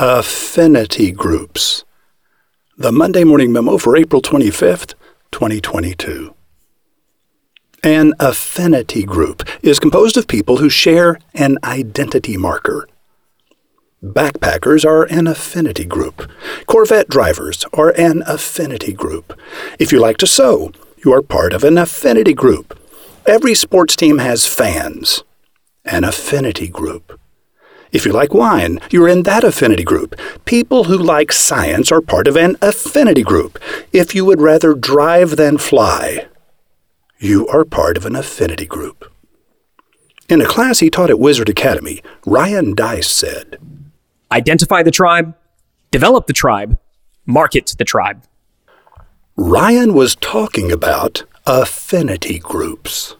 Affinity groups. The Monday Morning Memo for April 25th, 2022. An affinity group is composed of people who share an identity marker. Backpackers are an affinity group. Corvette drivers are an affinity group. If you like to sew, you are part of an affinity group. Every sports team has fans, an affinity group. If you like wine, you're in that affinity group. People who like science are part of an affinity group. If you would rather drive than fly, you are part of an affinity group. In a class he taught at Wizard Academy, Ryan Deiss said, Identify the tribe, develop the tribe, market the tribe. Ryan was talking about affinity groups.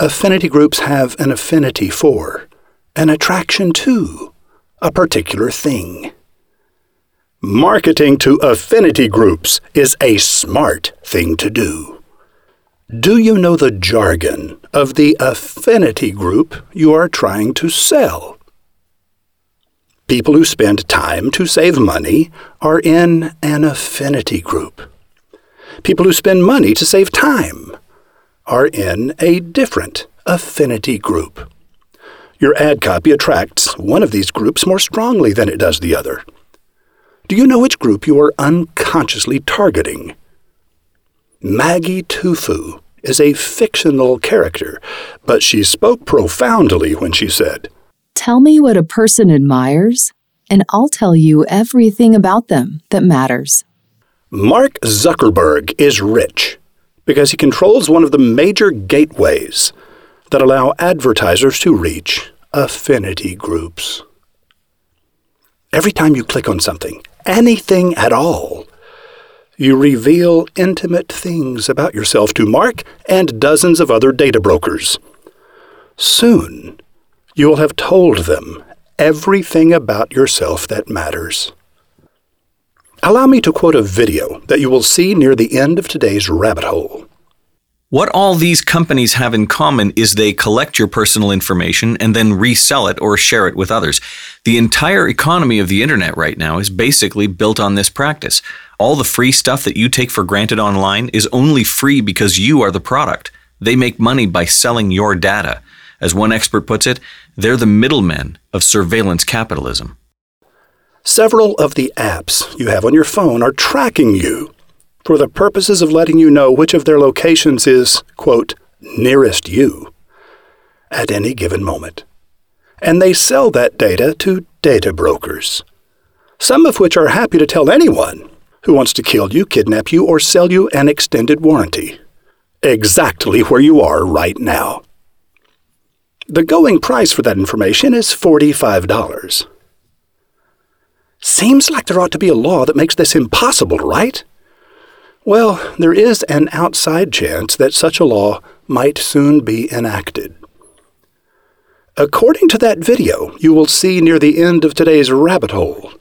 Affinity groups have an affinity for an attraction to a particular thing. Marketing to affinity groups is a smart thing to do. Do you know the jargon of the affinity group you are trying to sell? People who spend time to save money are in an affinity group. People who spend money to save time are in a different affinity group. Your ad copy attracts one of these groups more strongly than it does the other. Do you know which group you are unconsciously targeting? Maggie Tufu is a fictional character, but she spoke profoundly when she said, Tell me what a person admires, and I'll tell you everything about them that matters. Mark Zuckerberg is rich because he controls one of the major gateways that allow advertisers to reach affinity groups. Every time you click on something, anything at all, you reveal intimate things about yourself to Mark and dozens of other data brokers. Soon, you will have told them everything about yourself that matters. Allow me to quote a video that you will see near the end of today's rabbit hole. What all these companies have in common is they collect your personal information and then resell it or share it with others. The entire economy of the internet right now is basically built on this practice. All the free stuff that you take for granted online is only free because you are the product. They make money by selling your data. As one expert puts it, they're the middlemen of surveillance capitalism. Several of the apps you have on your phone are tracking you for the purposes of letting you know which of their locations is, quote, nearest you at any given moment. And they sell that data to data brokers, some of which are happy to tell anyone who wants to kill you, kidnap you, or sell you an extended warranty exactly where you are right now. The going price for that information is $45. Seems like there ought to be a law that makes this impossible, right? Well, there is an outside chance that such a law might soon be enacted. According to that video you will see near the end of today's rabbit hole,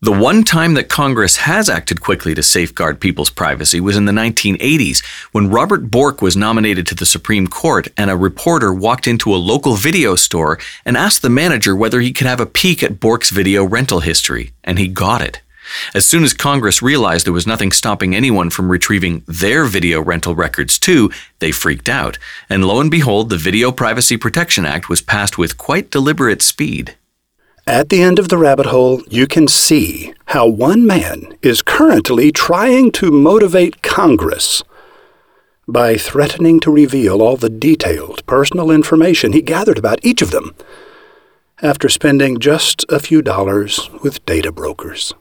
the one time that Congress has acted quickly to safeguard people's privacy was in the 1980s when Robert Bork was nominated to the Supreme Court and a reporter walked into a local video store and asked the manager whether he could have a peek at Bork's video rental history, and he got it. As soon as Congress realized there was nothing stopping anyone from retrieving their video rental records too, they freaked out. And lo and behold, the Video Privacy Protection Act was passed with quite deliberate speed. At the end of the rabbit hole, you can see how one man is currently trying to motivate Congress by threatening to reveal all the detailed personal information he gathered about each of them after spending just a few dollars with data brokers.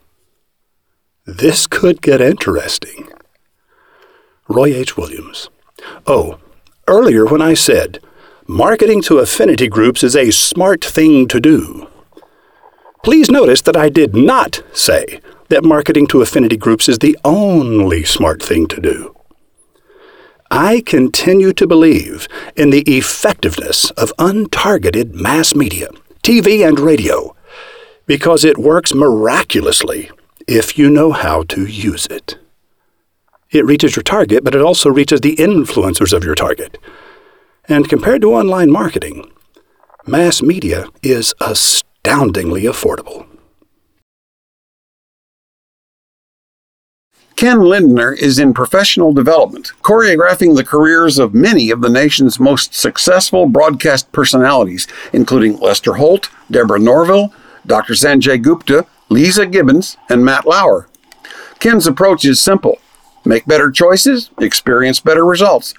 This could get interesting. Roy H. Williams. Oh, earlier when I said marketing to affinity groups is a smart thing to do, please notice that I did not say that marketing to affinity groups is the only smart thing to do. I continue to believe in the effectiveness of untargeted mass media, TV and radio, because it works miraculously if you know how to use it. It reaches your target, but it also reaches the influencers of your target. And compared to online marketing, mass media is astoundingly affordable. Ken Lindner is in professional development, choreographing the careers of many of the nation's most successful broadcast personalities, including Lester Holt, Deborah Norville, Dr. Sanjay Gupta, Leeza Gibbons, and Matt Lauer. Ken's approach is simple make better choices, experience better results.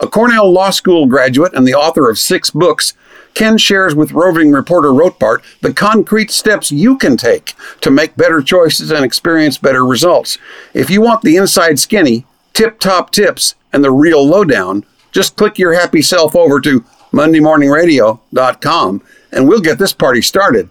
A Cornell Law School graduate and the author of six books, Ken shares with roving reporter Rotbart the concrete steps you can take to make better choices and experience better results. If you want the inside skinny, tip top tips, and the real lowdown, just click your happy self over to MondayMorningRadio.com and we'll get this party started.